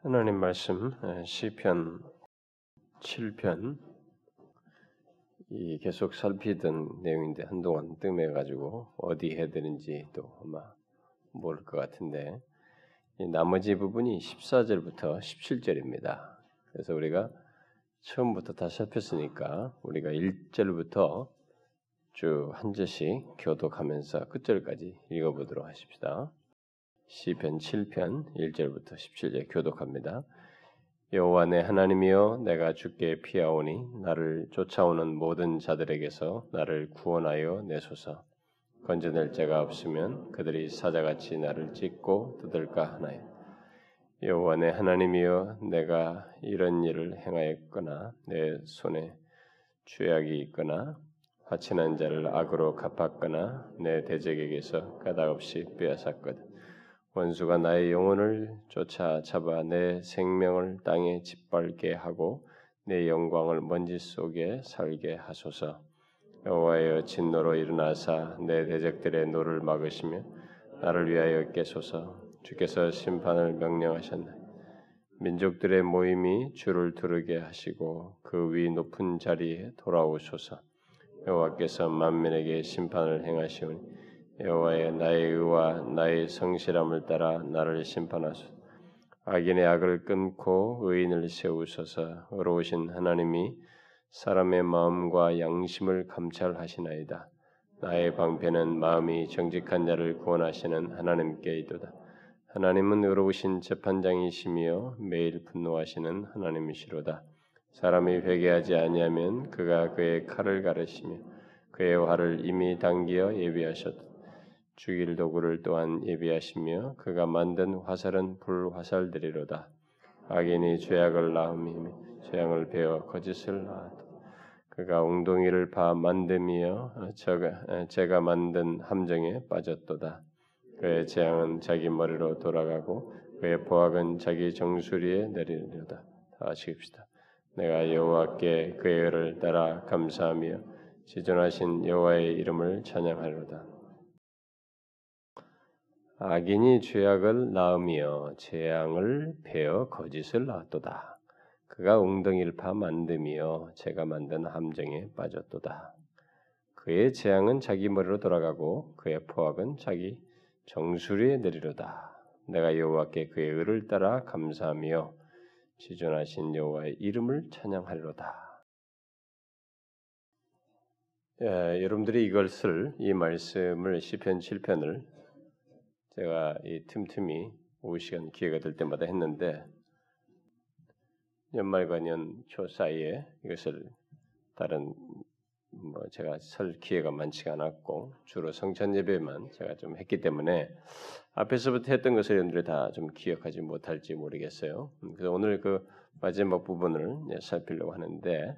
하나님 말씀 시편 7편 이 계속 살피던 내용인데 한동안 뜸해 가지고 어디 해야 되는지 또 아마 모를 것 같은데 나머지 부분이 14절부터 17절입니다. 그래서 우리가 처음부터 다 살폈으니까 우리가 1절부터 쭉 한 절씩 교독하면서 끝절까지 읽어보도록 하십시다. 시편 7편 1절부터 17절 교독합니다. 여호와 내 하나님이여 내가 주께 피하오니 나를 쫓아오는 모든 자들에게서 나를 구원하여 내소서. 건져낼 자가 없으면 그들이 사자같이 나를 찢고 뜯을까 하나요. 여호와 내 하나님이여 내가 이런 일을 행하였거나 내 손에 죄악이 있거나 화친한 자를 악으로 갚았거나 내 대적에게서 까닭없이 빼앗았거든. 원수가 나의 영혼을 쫓아 잡아 내 생명을 땅에 짓밟게 하고 내 영광을 먼지 속에 살게 하소서. 여호와여 진노로 일어나사 내 대적들의 노를 막으시며 나를 위하여 깨소서. 주께서 심판을 명령하셨나. 민족들의 모임이 주를 두르게 하시고 그 위 높은 자리에 돌아오소서. 여호와께서 만민에게 심판을 행하시오니 여호와의 나의 의와 나의 성실함을 따라 나를 심판하소서. 악인의 악을 끊고 의인을 세우소서. 의로우신 하나님이 사람의 마음과 양심을 감찰하시나이다. 나의 방패는 마음이 정직한 자를 구원하시는 하나님께 있도다. 하나님은 의로우신 재판장이시며 매일 분노하시는 하나님이시로다. 사람이 회개하지 아니하면 그가 그의 칼을 가르시며 그의 활을 이미 당기어 예비하셨다. 죽일 도구를 또한 예비하시며 그가 만든 화살은 불화살들이로다. 악인이 죄악을 낳음이며 죄악을 베어 거짓을 낳았다. 그가 웅덩이를 파 만듦이여 제가, 제가 만든 함정에 빠졌도다. 그의 재앙은 자기 머리로 돌아가고 그의 보악은 자기 정수리에 내리려다. 다 같이 읍시다. 내가 여호와께 그의 의를 따라 감사하며 지존하신 여호와의 이름을 찬양하리로다. 악인이 죄악을 낳으며 재앙을 베어 거짓을 낳았도다. 그가 웅덩이를 파 만듦이여 제가 만든 함정에 빠졌도다. 그의 재앙은 자기 머리로 돌아가고 그의 포악은 자기 정수리에 내리로다. 내가 여호와께 그의 의를 따라 감사하며 지존하신 여호와의 이름을 찬양하리로다. 예, 여러분들이 이것을 이 말씀을 시편 7편을 제가 이 틈틈이 오후 시간 기회가 될 때마다 했는데 연말과 연초 사이에 이것을 다른 뭐 제가 설 기회가 많지가 않았고 주로 성찬 예배만 제가 좀 했기 때문에 앞에서부터 했던 것을 여러분들이 다 좀 기억하지 못할지 모르겠어요. 음, 그래서 오늘 그 마지막 부분을 살피려고 하는데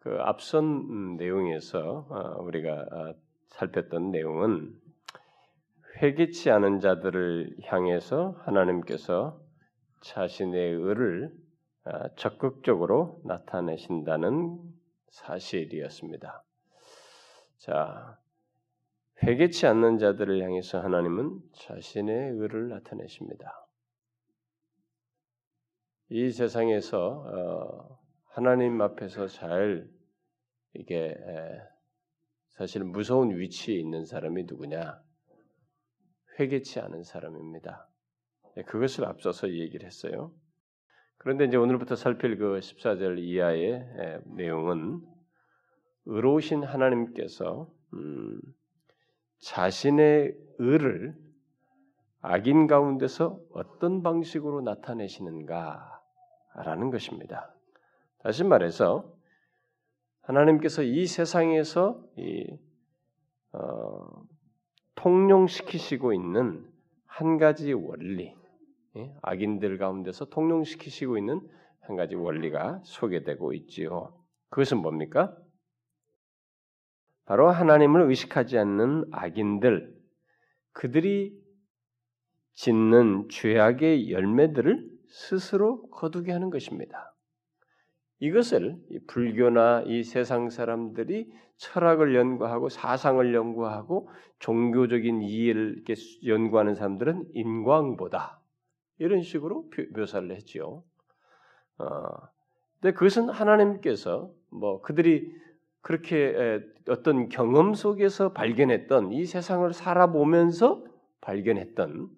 그 앞선 음, 내용에서 어, 우리가 아, 살폈던 내용은 회개치 않은 자들을 향해서 하나님께서 자신의 의를 아, 적극적으로 나타내신다는 사실이었습니다. 자, 회개치 않는 자들을 향해서 하나님은 자신의 의를 나타내십니다. 이 세상에서 어, 하나님 앞에서 잘 이게 사실 무서운 위치에 있는 사람이 누구냐? 회개치 않은 사람입니다. 네, 그것을 앞서서 얘기를 했어요. 그런데 이제 오늘부터 살필 그 14절 이하의 내용은 의로우신 하나님께서 음, 자신의 의를 악인 가운데서 어떤 방식으로 나타내시는가라는 것입니다. 다시 말해서 하나님께서 이 세상에서 이 어, 통용시키시고 있는 한 가지 원리, 예? 악인들 가운데서 통용시키시고 있는 한 가지 원리가 소개되고 있지요. 그것은 뭡니까? 바로 하나님을 의식하지 않는 악인들, 그들이 짓는 죄악의 열매들을 스스로 거두게 하는 것입니다. 이것을 불교나 이 세상 사람들이 철학을 연구하고 사상을 연구하고 종교적인 이해를 연구하는 사람들은 인광보다 이런 식으로 묘사를 했지요. 어, 근데 그것은 하나님께서 뭐 그들이 그렇게 어떤 경험 속에서 발견했던 이 세상을 살아보면서 발견했던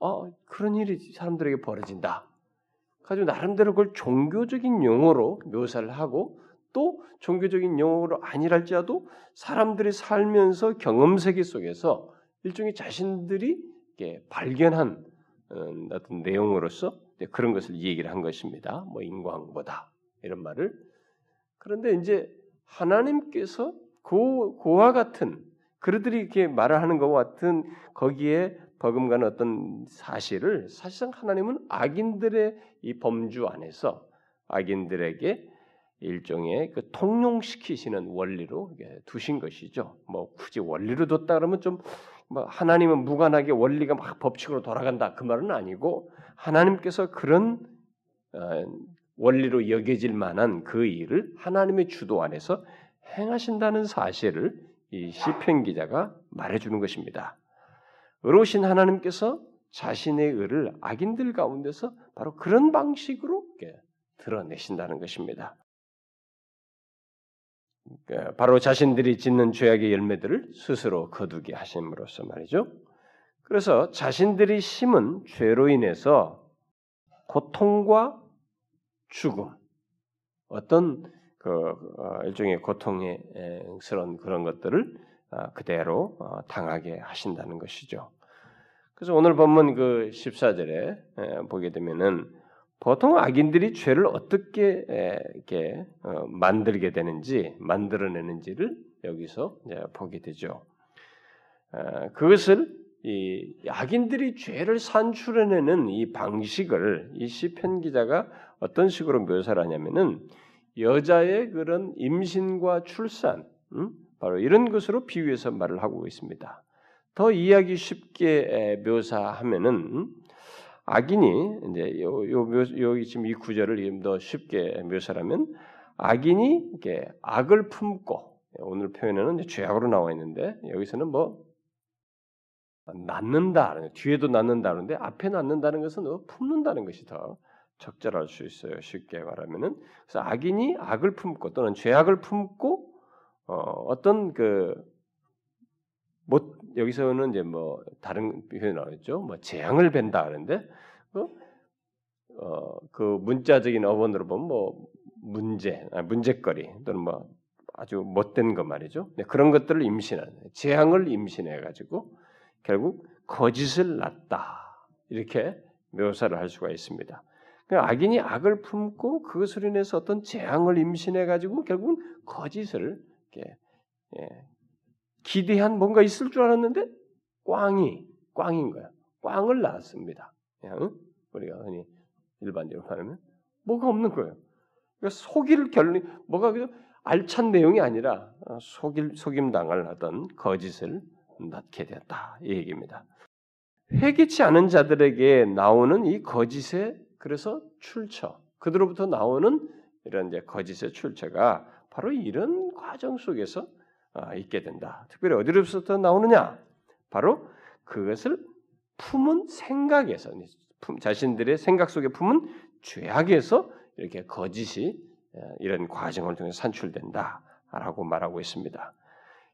어, 그런 일이 사람들에게 벌어진다. 가지고 나름대로 그걸 종교적인 용어로 묘사를 하고 또 종교적인 용어로 아니랄지라도 사람들이 살면서 경험 세계 속에서 일종의 자신들이 발견한 어, 어떤 내용으로서 그런 것을 얘기를 한 것입니다. 뭐 인광보다 이런 말을 그런데 이제 하나님께서 고, 고와 같은 그들이 이렇게 말을 하는 것과 같은 거기에 버금가는 어떤 사실을 사실상 하나님은 악인들의 이 범주 안에서 악인들에게 일종의 그 통용시키시는 원리로 두신 것이죠. 뭐 굳이 원리로 뒀다 그러면 좀뭐 하나님은 무관하게 원리가 막 법칙으로 돌아간다 그 말은 아니고 하나님께서 그런 어, 원리로 여겨질 만한 그 일을 하나님의 주도 안에서 행하신다는 사실을 이 시편 기자가 말해주는 것입니다. 의로우신 하나님께서 자신의 의를 악인들 가운데서 바로 그런 방식으로 드러내신다는 것입니다. 그러니까 바로 자신들이 짓는 죄악의 열매들을 스스로 거두게 하심으로써 말이죠. 그래서 자신들이 심은 죄로 인해서 고통과 죽음, 어떤 그 어, 일종의 고통스러운 그런 것들을 어, 그대로 어, 당하게 하신다는 것이죠. 그래서 오늘 본문 그 14절에 보게 되면은 보통 악인들이 죄를 어떻게 이렇게 만들게 되는지 만들어내는지를 여기서 보게 되죠. 그것을 이 악인들이 죄를 산출해내는 이 방식을 이 시편 기자가 어떤 식으로 묘사를 하냐면은 여자의 그런 임신과 출산, 음? 바로 이런 것으로 비유해서 말을 하고 있습니다. 더 이해하기 쉽게 묘사하면은 음? 악인이 이제 요, 요, 여기 지금 이 구절을 좀더 쉽게 묘사하면 악인이 이렇게 악을 품고 오늘 표현에는 죄악으로 나와 있는데 여기서는 뭐 낳는다 뒤에도 낳는다는데 앞에 낳는다는 것은 뭐 품는다는 것이 더 적절할 수 있어요. 쉽게 말하면은 그래서 악인이 악을 품고 또는 죄악을 품고 어, 떤그 뭐 여기서는 이제 뭐 다른 표현 나오죠. 뭐 재앙을 벤다 하는데 어, 어, 그 문자적인 어원으로 보면 뭐 문제, 아, 문제거리 또는 뭐 아주 못된 것 말이죠. 네, 그런 것들을 임신하는 재앙을 임신해 가지고 결국 거짓을 낳다 이렇게 묘사를 할 수가 있습니다. 그러니까 악인이 악을 품고 그것으로 인해서 어떤 재앙을 임신해 가지고 결국은 거짓을 이렇게 예, 기대한 뭔가 있을 줄 알았는데 꽝이 꽝인 거야. 꽝을 낳았습니다. 응? 우리가 흔히 일반적으로 말하면 뭐가 없는 거예요. 그러니까 속일 결론 뭐가 그 알찬 내용이 아니라 어, 속일 속임 당을 하던 거짓을 낳게 되었다 이 얘기입니다. 회개치 않은 자들에게 나오는 이 거짓의 그래서 출처 그들로부터 나오는 이런 이제 거짓의 출처가 바로 이런 과정 속에서 아, 있게 된다. 특별히 어디로부터 나오느냐? 바로 그것을 품은 생각에서 자신들의 생각 속에 품은 죄악에서 이렇게 거짓이 이런 과정을 통해 산출된다라고 말하고 있습니다.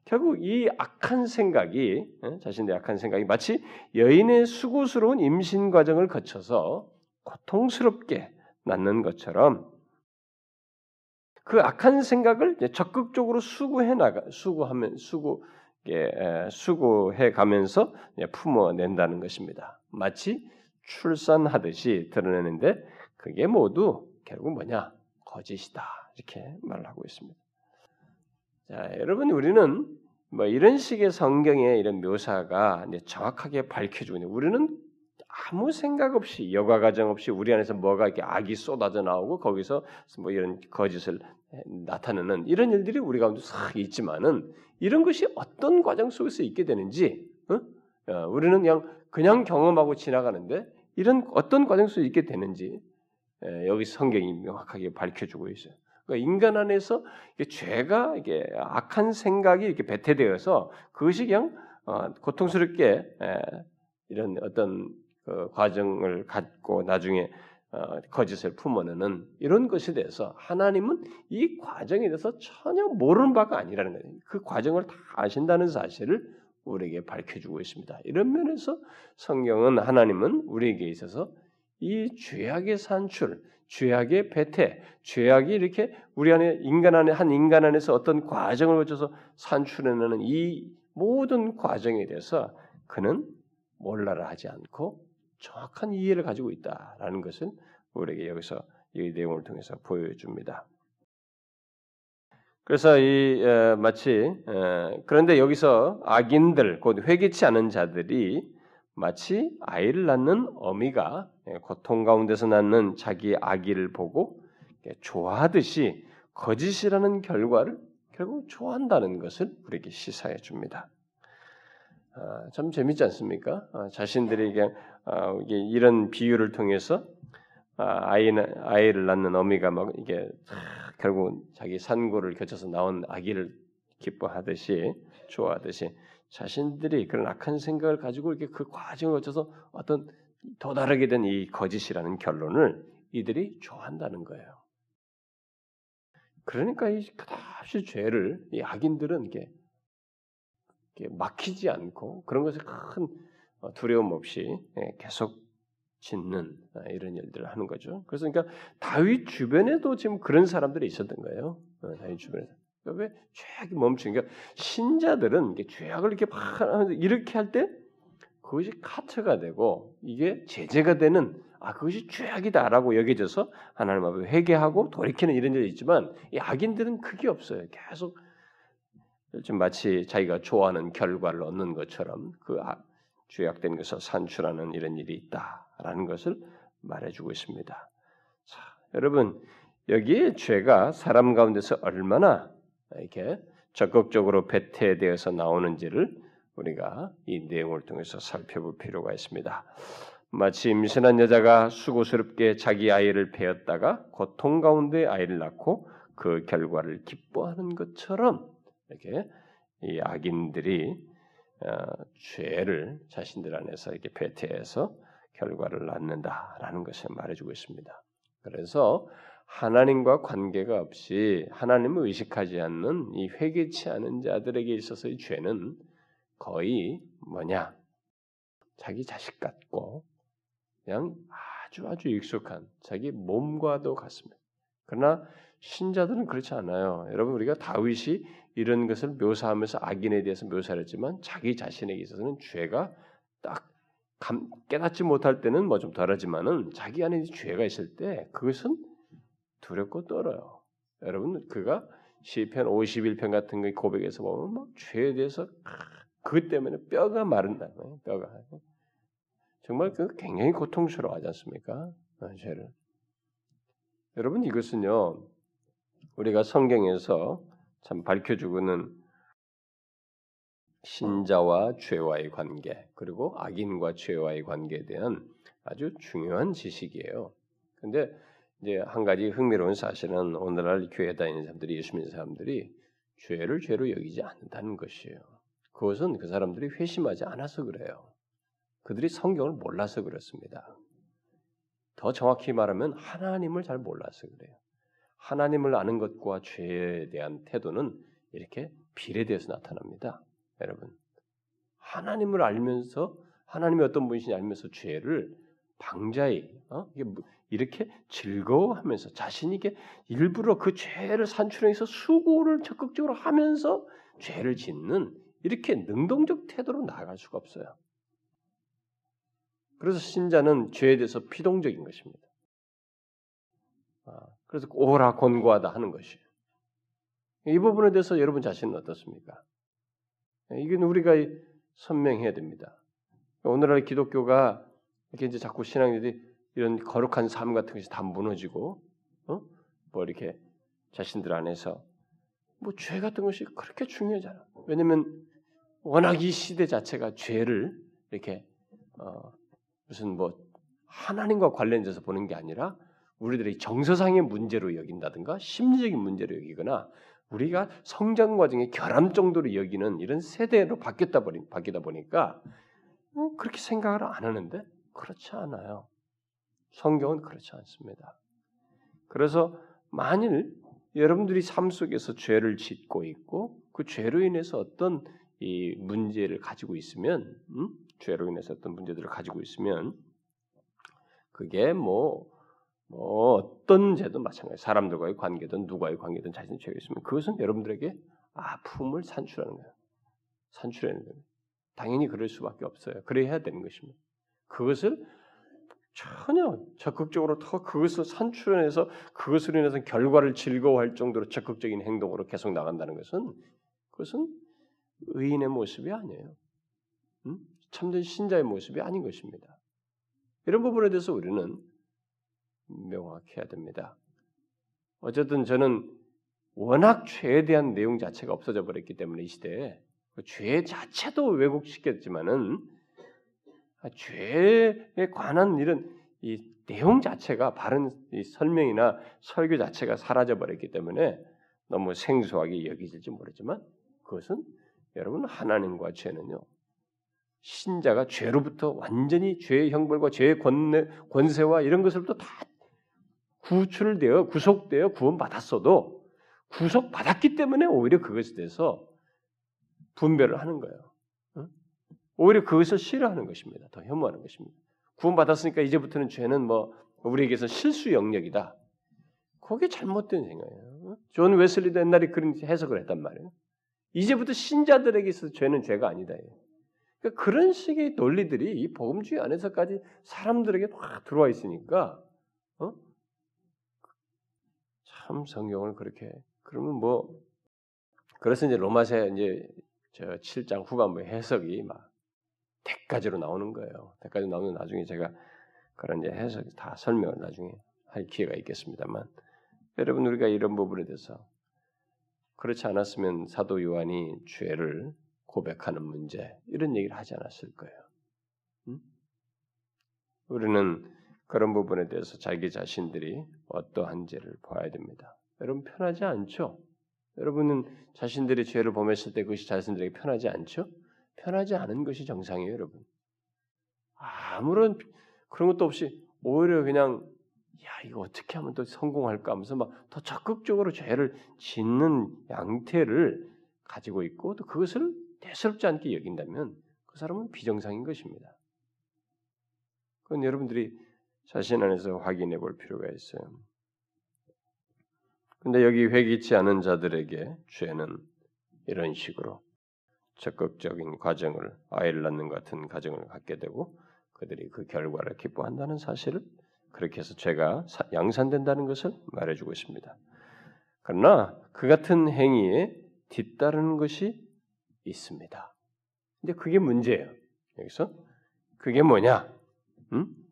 결국 이 악한 생각이 자신의 악한 생각이 마치 여인의 수고스러운 임신 과정을 거쳐서 고통스럽게 낳는 것처럼 그 악한 생각을 적극적으로 수구해 나가 수구하면 수구 수구해 가면서 품어낸다는 것입니다. 마치 출산하듯이 드러내는데 그게 모두 결국 뭐냐 거짓이다 이렇게 말을 하고 있습니다. 자, 여러분 우리는 뭐 이런 식의 성경의 이런 묘사가 정확하게 밝혀주고 우리는 아무 생각 없이 여과 과정 없이 우리 안에서 뭐가 이렇게 악이 쏟아져 나오고 거기서 뭐 이런 거짓을 나타내는 이런 일들이 우리 가운데 싹 있지만은 이런 것이 어떤 과정 속에서 있게 되는지 어? 어, 우리는 그냥 그냥 경험하고 지나가는데 이런 어떤 과정 속에 있게 되는지 에, 여기 성경이 명확하게 밝혀주고 있어요. 그러니까 인간 안에서 이게 죄가 이게 악한 생각이 이렇게 배태되어서 그것이 그냥 어, 고통스럽게 에, 이런 어떤 그 과정을 갖고 나중에 어, 거짓을 품어내는 이런 것에 대해서 하나님은 이 과정에 대해서 전혀 모르는 바가 아니라는 거예요. 그 과정을 다 아신다는 사실을 우리에게 밝혀주고 있습니다. 이런 면에서 성경은 하나님은 우리에게 있어서 이 죄악의 산출, 죄악의 배태, 죄악이 이렇게 우리 안에 인간 안에 한 인간 안에서 어떤 과정을 거쳐서 산출해내는 이 모든 과정에 대해서 그는 몰라라 하지 않고 정확한 이해를 가지고 있다라는 것을 우리에게 여기서 이 내용을 통해서 보여줍니다. 그래서 이 에, 마치 에, 그런데 여기서 악인들 곧 회개치 않은 자들이 마치 아이를 낳는 어미가 고통 가운데서 낳는 자기 아기를 보고 좋아하듯이 거짓이라는 결과를 결국 좋아한다는 것을 우리에게 시사해 줍니다. 아, 참 재밌지 않습니까? 아, 자신들이 이게, 아, 이런 비유를 통해서 아, 아이는 아이를 낳는 어미가 막 이게 결국 자기 산고를 거쳐서 나온 아기를 기뻐하듯이 좋아하듯이 자신들이 그런 악한 생각을 가지고 이렇게 그 과정을 거쳐서 어떤 도달하게 된 이 거짓이라는 결론을 이들이 좋아한다는 거예요. 그러니까 이 그다시 죄를 이 악인들은 이게 막히지 않고 그런 것에 큰 어, 두려움 없이 예, 계속 짓는 아, 이런 일들을 하는 거죠. 그래서 그러니까 다윗 주변에도 지금 그런 사람들이 있었던 거예요. 어, 다윗 주변에. 그러니까 왜 죄악이 멈추는 게 신자들은 죄악을 이렇게 막 이렇게 할 때 그것이 카트가 되고 이게 제재가 되는 아 그것이 죄악이다라고 여겨져서 하나님 앞에 회개하고 돌이키는 이런 일이 있지만 이 악인들은 그게 없어요. 계속 좀 마치 자기가 좋아하는 결과를 얻는 것처럼 그 아, 죄악된 것을 산출하는 이런 일이 있다라는 것을 말해주고 있습니다. 자, 여러분 여기에 죄가 사람 가운데서 얼마나 이렇게 적극적으로 배태되어서 나오는지를 우리가 이 내용을 통해서 살펴볼 필요가 있습니다. 마치 임신한 여자가 수고스럽게 자기 아이를 베었다가 고통 가운데 아이를 낳고 그 결과를 기뻐하는 것처럼 이렇게 이 악인들이 어, 죄를 자신들 안에서 이렇게 배태해서 결과를 낳는다라는 것을 말해주고 있습니다. 그래서 하나님과 관계가 없이 하나님을 의식하지 않는 이 회개치 않은 자들에게 있어서 이 죄는 거의 뭐냐 자기 자식 같고 그냥 아주 아주 익숙한 자기 몸과도 같습니다. 그러나 신자들은 그렇지 않아요. 여러분 우리가 다윗이 이런 것을 묘사하면서 악인에 대해서 묘사를 했지만 자기 자신에게 있어서는 죄가 딱 감, 깨닫지 못할 때는 뭐 좀 덜하지만은 자기 안에 죄가 있을 때 그것은 두렵고 떨어요. 여러분 그가 시편 51편 같은 거 고백에서 보면 막 죄에 대해서 그 때문에 뼈가 마른다. 뼈가 정말 그 굉장히 고통스러워하지 않습니까? 어, 죄를. 여러분 이것은요 우리가 성경에서 참 밝혀주고는 신자와 죄와의 관계 그리고 악인과 죄와의 관계에 대한 아주 중요한 지식이에요. 근데 이제 한 가지 흥미로운 사실은 오늘날 교회 다니는 사람들이 예수 믿는 사람들이 죄를 죄로 여기지 않는다는 것이에요. 그것은 그 사람들이 회심하지 않아서 그래요. 그들이 성경을 몰라서 그렇습니다. 더 정확히 말하면 하나님을 잘 몰라서 그래요. 하나님을 아는 것과 죄에 대한 태도는 이렇게 비례되어서 나타납니다. 여러분. 하나님을 알면서 하나님이 어떤 분이신지 알면서 죄를 방자히 어? 뭐 이렇게 즐거워하면서 자신이 게 일부러 그 죄를 산출해서 수고를 적극적으로 하면서 죄를 짓는 이렇게 능동적 태도로 나아갈 수가 없어요. 그래서 신자는 죄에 대해서 피동적인 것입니다. 아, 그래서 오라 권고하다 하는 것이에요. 이 부분에 대해서 여러분 자신은 어떻습니까? 이건 우리가 선명해야 됩니다. 오늘날 기독교가 이렇게 이제 자꾸 신앙들이 이런 거룩한 삶 같은 것이 다 무너지고, 어? 뭐 이렇게 자신들 안에서 뭐 죄 같은 것이 그렇게 중요하잖아. 왜냐면 워낙 이 시대 자체가 죄를 이렇게 어, 무슨 뭐 하나님과 관련돼서 보는 게 아니라 우리들의 정서상의 문제로 여긴다든가 심리적인 문제로 여기거나 우리가 성장 과정의 결함 정도로 여기는 이런 세대로 바뀌었다 버리, 바뀌다 보니까 뭐 그렇게 생각을 안 하는데 그렇지 않아요. 성경은 그렇지 않습니다. 그래서 만일 여러분들이 삶 속에서 죄를 짓고 있고 그 죄로 인해서 어떤 이 문제를 가지고 있으면, 음? 죄로 인해서 어떤 문제들을 가지고 있으면 그게 뭐, 뭐 어떤 죄도 마찬가지, 사람들과의 관계든 누구와의 관계든 자신의 죄가 있으면 그것은 여러분들에게 아픔을 산출하는 거예요. 산출하는 거예요. 당연히 그럴 수밖에 없어요. 그래야 되는 것입니다. 그것을 전혀 적극적으로 더 그것을 산출해서 그것으로 인해서 결과를 즐거워할 정도로 적극적인 행동으로 계속 나간다는 것은 그것은 의인의 모습이 아니에요. 음? 참된 신자의 모습이 아닌 것입니다. 이런 부분에 대해서 우리는 명확해야 됩니다. 어쨌든 저는 워낙 죄에 대한 내용 자체가 없어져 버렸기 때문에 이 시대에 그 죄 자체도 왜곡시켰지만은 아, 죄에 관한 이런 이 내용 자체가 바른 설명이나 설교 자체가 사라져 버렸기 때문에 너무 생소하게 여기질지 모르지만 그것은 여러분 하나님과 죄는요 신자가 죄로부터 완전히 죄의 형벌과 죄의 권세, 권세와 이런 것으로부터 다 구출되어 구속되어 구원받았어도 구속받았기 때문에 오히려 그것에 대해서 분별을 하는 거예요. 오히려 그것을 싫어하는 것입니다. 더 혐오하는 것입니다. 구원받았으니까 이제부터는 죄는 뭐 우리에게서 실수 영역이다. 그게 잘못된 생각이에요. 존 웨슬리도 옛날에 그런 해석을 했단 말이에요. 이제부터 신자들에게 있어서 죄는 죄가 아니다. 그러니까 그런 식의 논리들이 이 복음주의 안에서까지 사람들에게 확 들어와 있으니까 어? 참 성경을 그렇게 그러면 뭐 그래서 이제 로마서 이제 저 7장 후반부 해석이 막 대까지로 나오는 거예요. 대까지 나오면 나중에 제가 그런 이제 해석 다 설명을 나중에 할 기회가 있겠습니다만 여러분 우리가 이런 부분에 대해서 그렇지 않았으면 사도 요한이 죄를 고백하는 문제 이런 얘기를 하지 않았을 거예요. 음? 우리는 그런 부분에 대해서 자기 자신들이 어떠한 죄를 봐야 됩니다. 여러분 편하지 않죠? 여러분은 자신들의 죄를 범했을 때 그것이 자신들에게 편하지 않죠? 편하지 않은 것이 정상이에요, 여러분. 아무런 그런 것도 없이 오히려 그냥 야 이거 어떻게 하면 또 성공할까 하면서 막 더 적극적으로 죄를 짓는 양태를 가지고 있고 또 그것을 대수롭지 않게 여긴다면 그 사람은 비정상인 것입니다. 그건 여러분들이 자신 안에서 확인해 볼 필요가 있어요. 근데 여기 회개치 않은 자들에게 죄는 이런 식으로 적극적인 과정을 아이를 낳는 같은 과정을 갖게 되고 그들이 그 결과를 기뻐한다는 사실을 그렇게 해서 죄가 양산된다는 것을 말해주고 있습니다. 그러나 그 같은 행위에 뒤따르는 것이 있습니다. 근데 그게 문제예요. 여기서 그게 뭐냐? 음?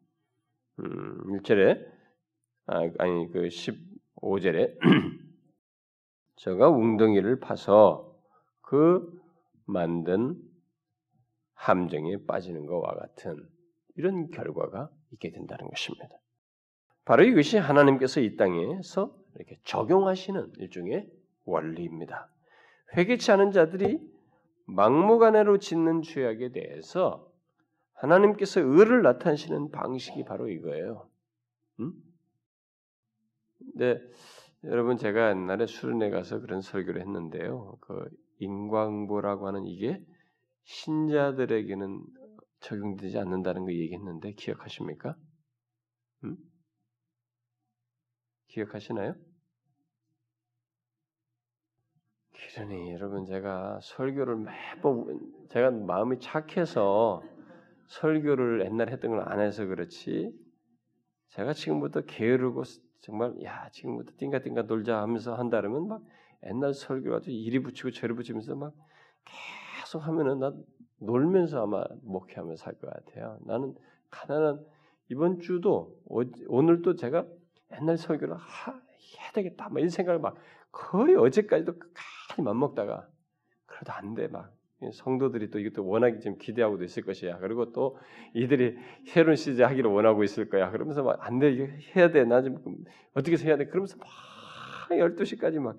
음, 1절에 아, 아니 그 15절에 저가 웅덩이를 파서 그 만든 함정에 빠지는 것과 같은 이런 결과가 있게 된다는 것입니다. 바로 이것이 하나님께서 이 땅에서 이렇게 적용하시는 일종의 원리입니다. 회개치 않은 자들이 막무가내로 짓는 죄악에 대해서 하나님께서 의를 나타내시는 방식이 바로 이거예요. 음? 네, 여러분 제가 옛날에 수련회 가서 그런 설교를 했는데요. 그 인광보라고 하는 이게 신자들에게는 적용되지 않는다는 거 얘기했는데 기억하십니까? 음? 기억하시나요? 그러니 여러분 제가 설교를 매번 제가 마음이 착해서 설교를 옛날에 했던 걸 안 해서 그렇지 제가 지금부터 게으르고 정말 야 지금부터 띵가띵가 놀자 하면서 한다 그러면 막 옛날 설교 아주 이리 붙이고 저리 붙이면서 막 계속 하면은 나 놀면서 아마 목회하면서 살것 같아요. 나는 가난한 이번 주도 오늘도 제가 옛날 설교를 하, 해야 되겠다 막 이런 생각을 막 거의 어제까지도 끝까지 맘먹다가 그래도 안 돼 막 성도들이 또 이것도 워낙 지금 기대하고도 있을 것이야. 그리고 또 이들이 새로운 시즌 하기를 원하고 있을 거야. 그러면서 막 안 돼, 해야 돼. 나 좀 어떻게 해야 돼. 그러면서 막 12시까지 막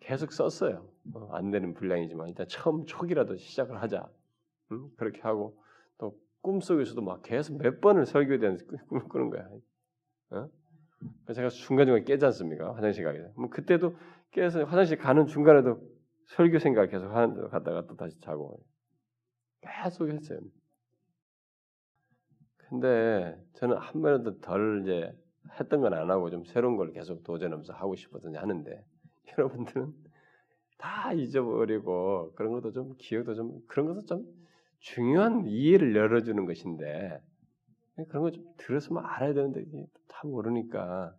계속 썼어요. 어, 안 되는 분량이지만 일단 처음 초기라도 시작을 하자. 음? 그렇게 하고 또 꿈속에서도 막 계속 몇 번을 설교에 대한 꿈을 꾸는 거야. 어? 제가 중간중간 깨지 않습니까? 화장실 가게 돼. 뭐 그때도 깨서 화장실 가는 중간에도 설교 생각 계속 하는 갔다가 또 다시 자고 계속 했어요. 근데 저는 한 번도 덜 이제 했던 건 안 하고 좀 새로운 걸 계속 도전하면서 하고 싶어서 하는데 여러분들은 다 잊어버리고 그런 것도 좀 기억도 좀 그런 것도 좀 중요한 이해를 열어주는 것인데 그런 거 좀 들었으면 알아야 되는데 다 모르니까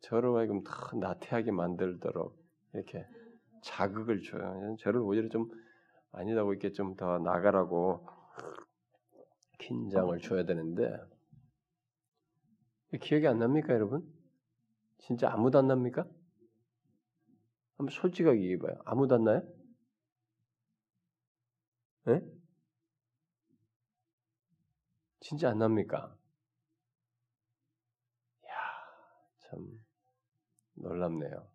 저로 하여금 더 나태하게 만들도록 이렇게 자극을 줘요. 저를 오히려 좀 아니다고 이렇게 좀 더 나가라고 긴장을 줘야 되는데 기억이 안 납니까, 여러분? 진짜 아무도 안 납니까? 한번 솔직하게 얘기해봐요. 아무도 안 나요? 예? 진짜 안 납니까? 이야, 참 놀랍네요.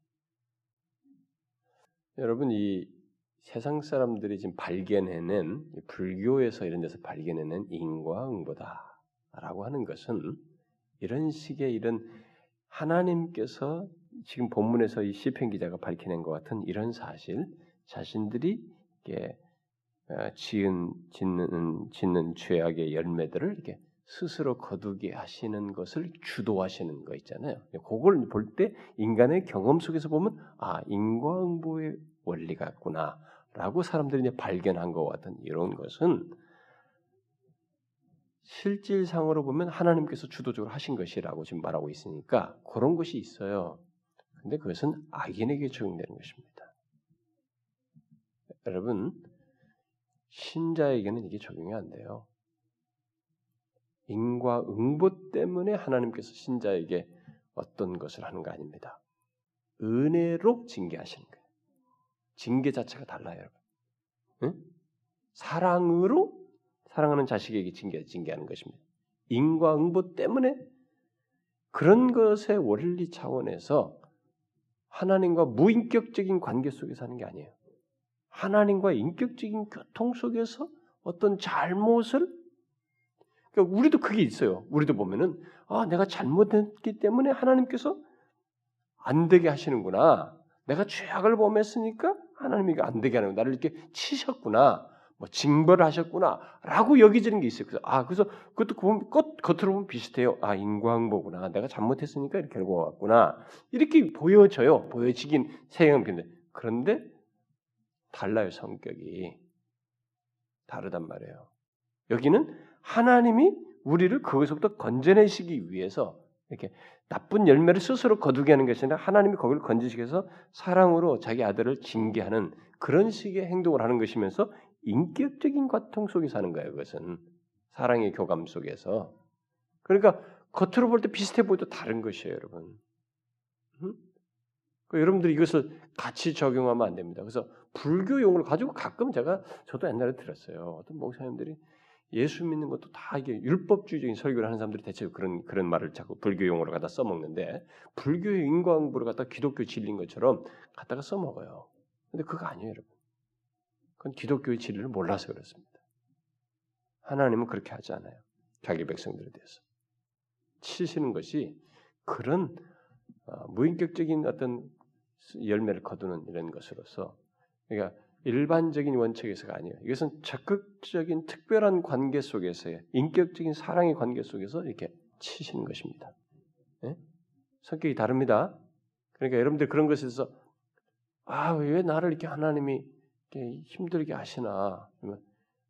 여러분 이 세상 사람들이 지금 발견해낸 불교에서 이런 데서 발견해낸 인과응보다라고 하는 것은 이런 식의 이런 하나님께서 지금 본문에서 이 시편 기자가 밝혀낸 것 같은 이런 사실, 자신들이 이게 어, 지은 짓는 짓는 죄악의 열매들을 이렇게 스스로 거두게 하시는 것을 주도하시는 거 있잖아요. 그걸 볼 때 인간의 경험 속에서 보면 아 인과응보의 원리가 있구나라고 사람들이 이제 발견한 것 같은 이런 것은 실질상으로 보면 하나님께서 주도적으로 하신 것이라고 지금 말하고 있으니까 그런 것이 있어요. 근데 그것은 악인에게 적용되는 것입니다. 여러분, 신자에게는 이게 적용이 안 돼요. 인과 응보 때문에 하나님께서 신자에게 어떤 것을 하는 거 아닙니다. 은혜로 징계하시는 거예요. 징계 자체가 달라요, 여러분. 응? 사랑으로 사랑하는 자식에게 징계, 징계하는 것입니다. 인과응보 때문에 그런 것의 원리 차원에서 하나님과 무인격적인 관계 속에서 하는 게 아니에요. 하나님과 인격적인 교통 속에서 어떤 잘못을 그러니까 우리도 그게 있어요. 우리도 보면은 아 내가 잘못했기 때문에 하나님께서 안 되게 하시는구나. 내가 죄악을 범했으니까 하나님이 안 되게 하는 나를 이렇게 치셨구나. 뭐 징벌을 하셨구나라고 여기지는 게 있어요. 그래서 아 그래서 그것도 보면 겉, 겉으로 보면 비슷해요. 아 인광보구나. 내가 잘못했으니까 이렇게 결과가 왔구나. 이렇게 보여져요. 보여지긴 세형인데 그런데 달라요 성격이 다르단 말이에요. 여기는 하나님이 우리를 거기서부터 건져내시기 위해서 이렇게 나쁜 열매를 스스로 거두게 하는 것이 아니라 하나님이 거기를 건지시기 위해서 사랑으로 자기 아들을 징계하는 그런 식의 행동을 하는 것이면서 인격적인 고통 속에서 하는 거예요. 그것은 사랑의 교감 속에서. 그러니까 겉으로 볼 때 비슷해 보여도 다른 것이에요, 여러분. 음? 그 여러분들이 이것을 같이 적용하면 안 됩니다. 그래서 불교 용어를 가지고 가끔 제가 저도 옛날에 들었어요. 어떤 목사님들이 예수 믿는 것도 다 이게 율법주의적인 설교를 하는 사람들이 대체 그런 그런 말을 자꾸 불교 용어로 갖다 써먹는데 불교의 인과응보를 갖다 기독교 진리인 것처럼 갖다가 써먹어요. 근데 그거 아니에요, 여러분. 그건 기독교의 진리를 몰라서 그렇습니다. 하나님은 그렇게 하지 않아요. 자기 백성들에 대해서 치시는 것이 그런 어, 무인격적인 어떤 열매를 거두는 이런 것으로서 그러니까 일반적인 원칙에서가 아니에요. 이것은 적극적인 특별한 관계 속에서의 인격적인 사랑의 관계 속에서 이렇게 치시는 것입니다. 네? 성격이 다릅니다. 그러니까 여러분들 그런 것에서 아 왜 나를 이렇게 하나님이 힘들게 하시나?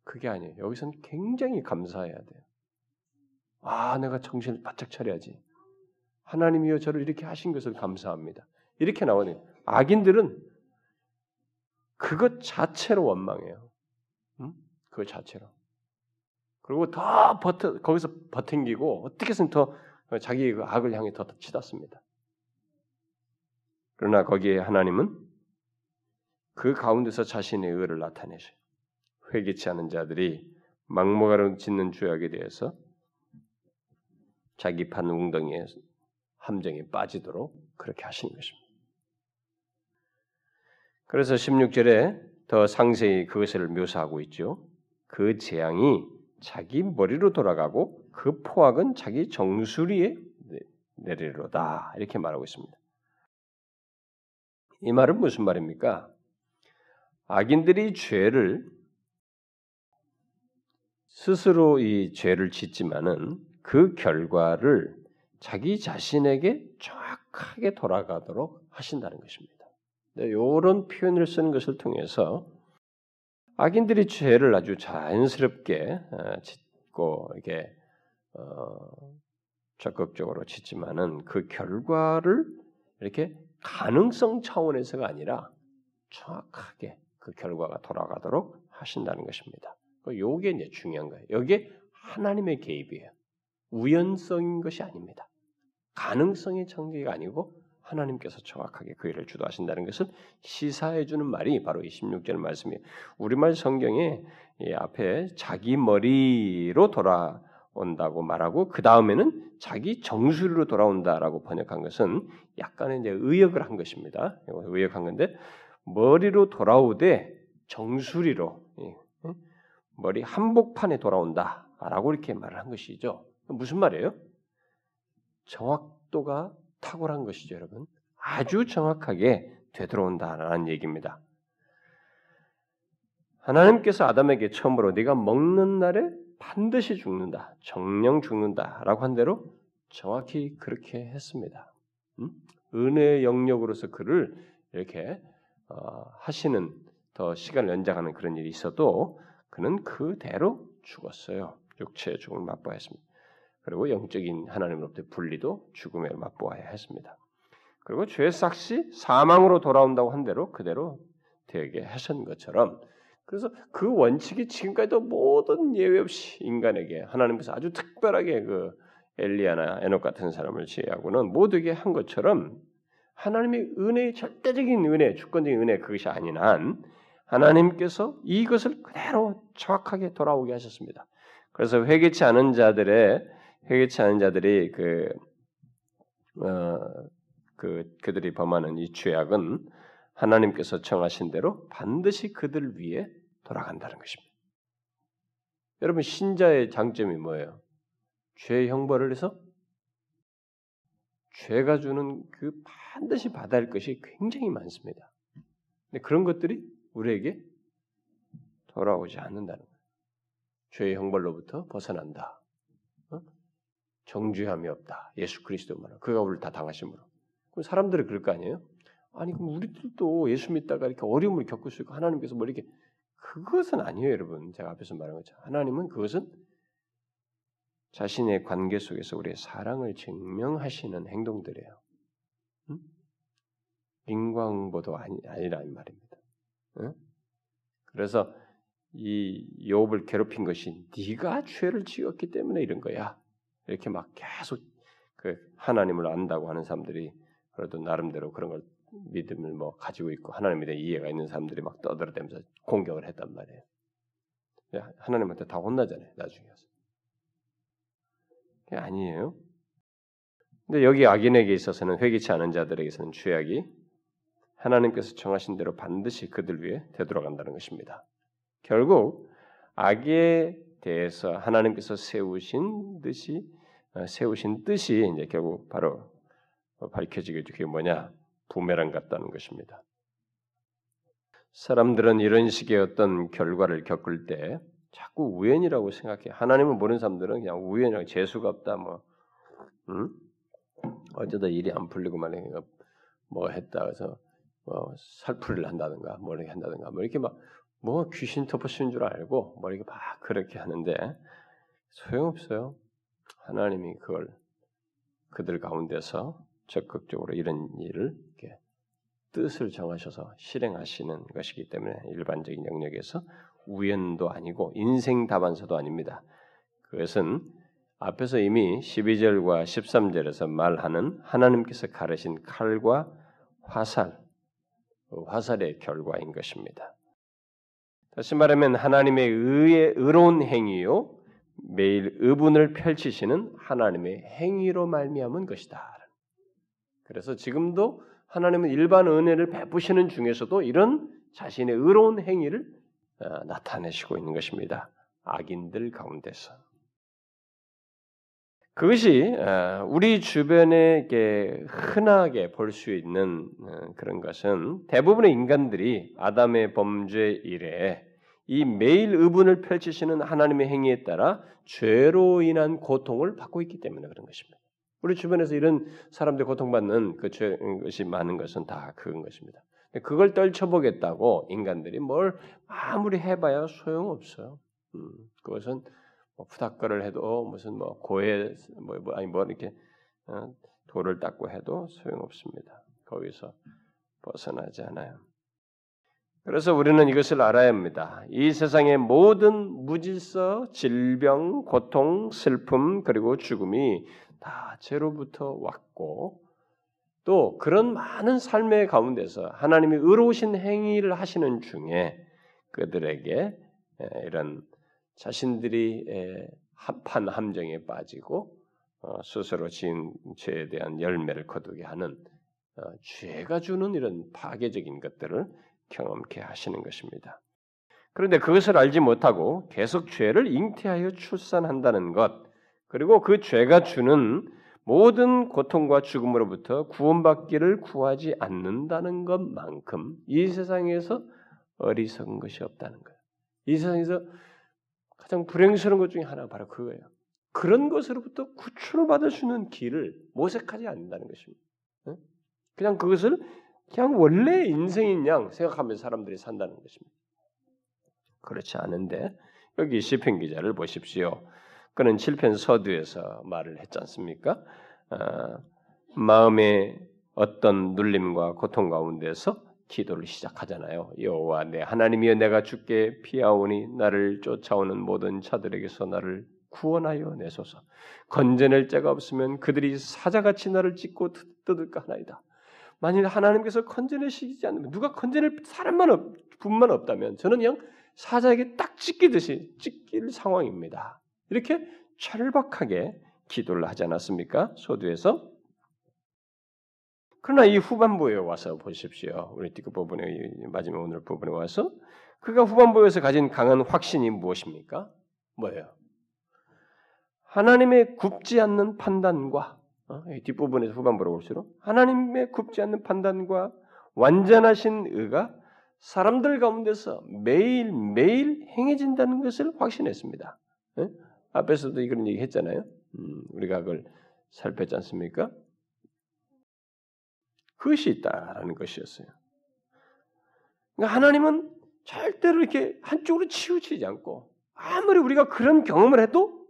그게 아니에요. 여기서는 굉장히 감사해야 돼요. 아, 내가 정신을 바짝 차려야지. 하나님이여 저를 이렇게 하신 것을 감사합니다. 이렇게 나오네요. 악인들은 그것 자체로 원망해요. 응? 그것 자체로. 그리고 더 버텨, 거기서 버팅기고 어떻게 해서든 더 자기의 그 악을 향해 더 치닫습니다. 그러나 거기에 하나님은 그 가운데서 자신의 의를 나타내셔요. 회개치 않은 자들이 막무가내로 짓는 죄악에 대해서 자기 판 웅덩이에 함정에 빠지도록 그렇게 하시는 것입니다. 그래서 16절에 더 상세히 그것을 묘사하고 있죠. 그 재앙이 자기 머리로 돌아가고 그 포악은 자기 정수리에 내리로다 이렇게 말하고 있습니다. 이 말은 무슨 말입니까? 악인들이 죄를 스스로 이 죄를 짓지만은 그 결과를 자기 자신에게 정확하게 돌아가도록 하신다는 것입니다. 이런 표현을 쓰는 것을 통해서 악인들이 죄를 아주 자연스럽게 어, 짓고 이게 어, 적극적으로 짓지만은 그 결과를 이렇게 가능성 차원에서가 아니라 정확하게 그 결과가 돌아가도록 하신다는 것입니다. 요게 이제 중요한 거예요. 여기에 하나님의 개입이에요. 우연성인 것이 아닙니다. 가능성의 창조가 아니고 하나님께서 정확하게 그 일을 주도하신다는 것을 시사해 주는 말이 바로 이 16절 말씀이에요. 우리말 성경에 이 앞에 자기 머리로 돌아온다고 말하고 그 다음에는 자기 정수리로 돌아온다라고 번역한 것은 약간의 이제 의역을 한 것입니다. 의역한 건데 머리로 돌아오되 정수리로 머리 한복판에 돌아온다라고 이렇게 말을 한 것이죠. 무슨 말이에요? 정확도가 탁월한 것이죠, 여러분. 아주 정확하게 되돌아온다라는 얘기입니다. 하나님께서 아담에게 처음으로 네가 먹는 날에 반드시 죽는다, 정령 죽는다라고 한 대로 정확히 그렇게 했습니다. 음? 은혜의 영역으로서 그를 이렇게 어, 하시는 더 시간을 연장하는 그런 일이 있어도 그는 그대로 죽었어요. 육체의 죽음을 맛보아야 했습니다. 그리고 영적인 하나님으로부터 분리도 죽음에 맛보아야 했습니다. 그리고 죄의 삭시 사망으로 돌아온다고 한 대로 그대로 되게 하신 것처럼 그래서 그 원칙이 지금까지도 모든 예외 없이 인간에게 하나님께서 아주 특별하게 그 엘리야나 에녹 같은 사람을 제외하고는 모두에게 한 것처럼 하나님의 은혜의 절대적인 은혜, 주권적인 은혜 그것이 아닌 한 하나님께서 이것을 그대로 정확하게 돌아오게 하셨습니다. 그래서 회개치 않은 자들의 회개치 않은 자들이 그, 어, 그 그들이 범하는 이 죄악은 하나님께서 정하신 대로 반드시 그들 위에 돌아간다는 것입니다. 여러분 신자의 장점이 뭐예요? 죄 형벌을 해서 죄가 주는 그 반드시 받아야 할 것이 굉장히 많습니다. 근데 그런 것들이 우리에게 돌아오지 않는다는 거예요. 죄의 형벌로부터 벗어난다. 어? 정죄함이 없다. 예수 그리스도만 그가 우리를 다 당하심으로. 그럼 사람들이 그럴 거 아니에요? 아니 그럼 우리들도 예수 믿다가 이렇게 어려움을 겪을 수 있고 하나님께서 뭐 이렇게 그것은 아니에요, 여러분. 제가 앞에서 말한 것처럼 하나님은 그것은 자신의 관계 속에서 우리의 사랑을 증명하시는 행동들이에요. 응? 인과응보도 아니, 아니라는 말입니다. 응? 그래서 이 욥을 괴롭힌 것이 네가 죄를 지었기 때문에 이런 거야. 이렇게 막 계속 그 하나님을 안다고 하는 사람들이 그래도 나름대로 그런 걸 믿음을 뭐 가지고 있고 하나님에 대한 이해가 있는 사람들이 막 떠들어대면서 공격을 했단 말이에요. 하나님한테 다 혼나잖아요. 나중에 서 아니에요. 근데 여기 악인에게 있어서는 회개치 않은 자들에게서는 죄악이 하나님께서 정하신 대로 반드시 그들 위해 되돌아간다는 것입니다. 결국 악에 대해서 하나님께서 세우신 뜻이 어, 세우신 뜻이 이제 결국 바로 밝혀지게 그게 뭐냐 부메랑 같다는 것입니다. 사람들은 이런 식의 어떤 결과를 겪을 때 자꾸 우연이라고 생각해. 하나님을 모르는 사람들은 그냥 우연이라고 재수가 없다 뭐 응? 어쩌다 일이 안 풀리고 말이야 뭐 했다 그래서 뭐 살풀이를 한다든가 뭐 이렇게 한다든가 뭐 이렇게 막 뭐 귀신 덮어씌운 줄 알고 뭐 이렇게 막 그렇게 하는데 소용없어요. 하나님이 그걸 그들 가운데서 적극적으로 이런 일을 이렇게 뜻을 정하셔서 실행하시는 것이기 때문에 일반적인 영역에서 우연도 아니고 인생 답안서도 아닙니다. 그것은 앞에서 이미 12절과 13절에서 말하는 하나님께서 가르신 칼과 화살, 그 화살의 결과인 것입니다. 다시 말하면 하나님의 의의 의로운 행위요 매일 의분을 펼치시는 하나님의 행위로 말미암은 것이다. 그래서 지금도 하나님은 일반 은혜를 베푸시는 중에서도 이런 자신의 의로운 행위를 어, 나타내시고 있는 것입니다. 악인들 가운데서 그것이 어, 우리 주변에 흔하게 볼 수 있는 어, 그런 것은 대부분의 인간들이 아담의 범죄 이래 이 매일 의분을 펼치시는 하나님의 행위에 따라 죄로 인한 고통을 받고 있기 때문에 그런 것입니다. 우리 주변에서 이런 사람들 고통받는 그 것이 많은 것은 다 그런 것입니다. 그걸 떨쳐보겠다고 인간들이 뭘 아무리 해봐야 소용없어요. 음, 그것은 뭐 푸닥거를 해도 무슨 뭐 고해 뭐, 뭐 아니 뭐 이렇게 어, 돌을 닦고 해도 소용없습니다. 거기서 벗어나지 않아요. 그래서 우리는 이것을 알아야 합니다. 이 세상의 모든 무질서, 질병, 고통, 슬픔 그리고 죽음이 다 죄로부터 왔고 또 그런 많은 삶의 가운데서 하나님이 의로우신 행위를 하시는 중에 그들에게 이런 자신들이 합한 함정에 빠지고 어, 스스로 지은 죄에 대한 열매를 거두게 하는 어, 죄가 주는 이런 파괴적인 것들을 경험케 하시는 것입니다. 그런데 그것을 알지 못하고 계속 죄를 잉태하여 출산한다는 것, 그리고 그 죄가 주는 모든 고통과 죽음으로부터 구원받기를 구하지 않는다는 것만큼 이 세상에서 어리석은 것이 없다는 거예요. 이 세상에서 가장 불행스러운 것 중에 하나가 바로 그거예요. 그런 것으로부터 구출을 받을 수 있는 길을 모색하지 않는다는 것입니다. 그냥 그것을 그냥 원래 인생인 양 생각하면서 사람들이 산다는 것입니다. 그렇지 않은데 여기 시편 기자를 보십시오. 그는 7편 서두에서 말을 했지 않습니까? 아, 마음의 어떤 눌림과 고통 가운데서 기도를 시작하잖아요. 여호와 내 하나님이여 내가 주께 피하오니 나를 쫓아오는 모든 자들에게서 나를 구원하여 내소서. 건져낼 자가 없으면 그들이 사자같이 나를 찢고 뜯을까 하나이다. 만일 하나님께서 건져내시지 않으면 누가 건져낼 사람만 없, 분만 없다면 저는 그냥 사자에게 딱 찢기듯이 찢길 상황입니다. 이렇게 철박하게 기도를 하지 않았습니까? 소두에서. 그러나 이 후반부에 와서 보십시오. 우리 뒷 부분에 마지막 오늘 부분에 와서 그가 후반부에서 가진 강한 확신이 무엇입니까? 뭐예요? 하나님의 굽지 않는 판단과 어? 뒷부분에서 후반부로 볼수록 하나님의 굽지 않는 판단과 완전하신 의가 사람들 가운데서 매일 매일 행해진다는 것을 확신했습니다. 예? 앞에서도 이런 얘기 했잖아요. 음, 우리가 그걸 살폈지 않습니까? 그것이 있다라는 것이었어요. 그러니까 하나님은 절대로 이렇게 한쪽으로 치우치지 않고 아무리 우리가 그런 경험을 해도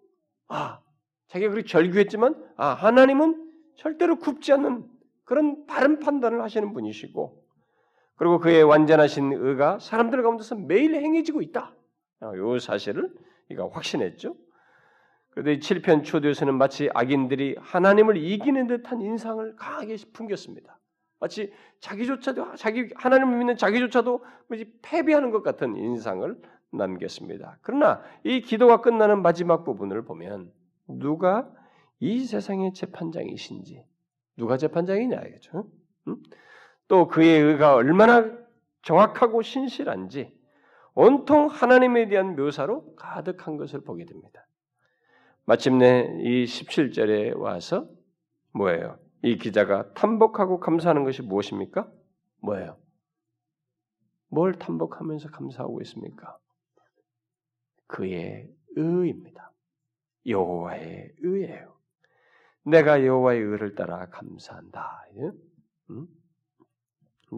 아 자기가 그렇게 절규했지만 아 하나님은 절대로 굽지 않는 그런 바른 판단을 하시는 분이시고 그리고 그의 완전하신 의가 사람들 가운데서 매일 행해지고 있다. 이 사실을 이가 확신했죠. 그런데 7편 초도에서는 마치 악인들이 하나님을 이기는 듯한 인상을 강하게 풍겼습니다. 마치 자기조차도 자기 하나님을 믿는 자기조차도 패배하는 것 같은 인상을 남겼습니다. 그러나 이 기도가 끝나는 마지막 부분을 보면 누가 이 세상의 재판장이신지 누가 재판장이냐 이거죠. 또 그의 의가 얼마나 정확하고 신실한지 온통 하나님에 대한 묘사로 가득한 것을 보게 됩니다. 마침내 이 17절에 와서 뭐예요? 이 기자가 탐복하고 감사하는 것이 무엇입니까? 뭐예요? 뭘 탐복하면서 감사하고 있습니까? 그의 의입니다. 여호와의 의예요. 내가 여호와의 의를 따라 감사한다. 응?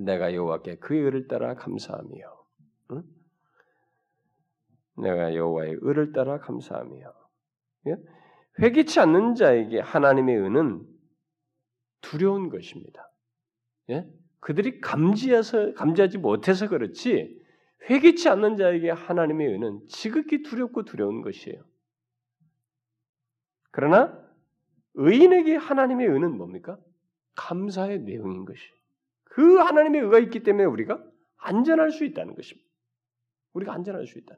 내가 여호와께 그의 의를 따라 감사하며, 응? 내가 여호와의 의를 따라 감사하며, 예? 회개치 않는 자에게 하나님의 은은 두려운 것입니다. 예? 그들이 감지해서 감지하지 못해서 그렇지 회개치 않는 자에게 하나님의 은은 지극히 두렵고 두려운 것이에요. 그러나 의인에게 하나님의 은은 뭡니까? 감사의 내용인 것이. 그 하나님의 의가 있기 때문에 우리가 안전할 수 있다는 것입니다. 우리가 안전할 수 있다.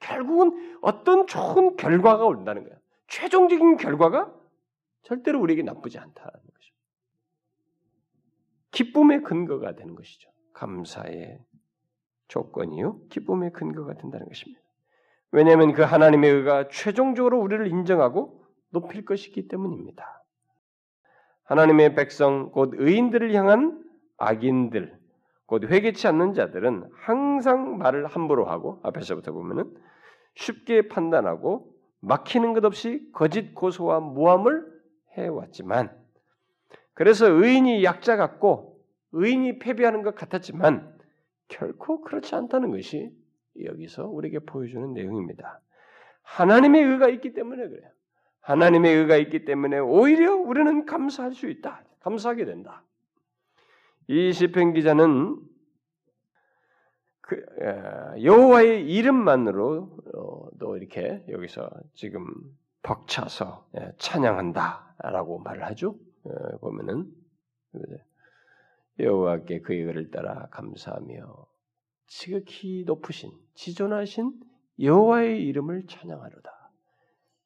결국은 어떤 좋은 결과가 온다는 거야. 최종적인 결과가 절대로 우리에게 나쁘지 않다는 것이죠. 기쁨의 근거가 되는 것이죠. 감사의 조건이요. 기쁨의 근거가 된다는 것입니다. 왜냐하면 그 하나님의 의가 최종적으로 우리를 인정하고 높일 것이기 때문입니다. 하나님의 백성 곧 의인들을 향한 악인들 곧 회개치 않는 자들은 항상 말을 함부로 하고 앞에서부터 보면은 쉽게 판단하고 막히는 것 없이 거짓 고소와 모함을 해왔지만 그래서 의인이 약자 같고 의인이 패배하는 것 같았지만 결코 그렇지 않다는 것이 여기서 우리에게 보여주는 내용입니다. 하나님의 의가 있기 때문에 그래요. 하나님의 의가 있기 때문에 오히려 우리는 감사할 수 있다. 감사하게 된다. 이 시편 기자는 그 여호와의 이름만으로 어, 또 이렇게 여기서 지금 벅차서 예, 찬양한다라고 말을 하죠. 보면은 여호와께 그의 의를 따라 감사하며 지극히 높으신 지존하신 여호와의 이름을 찬양하로다.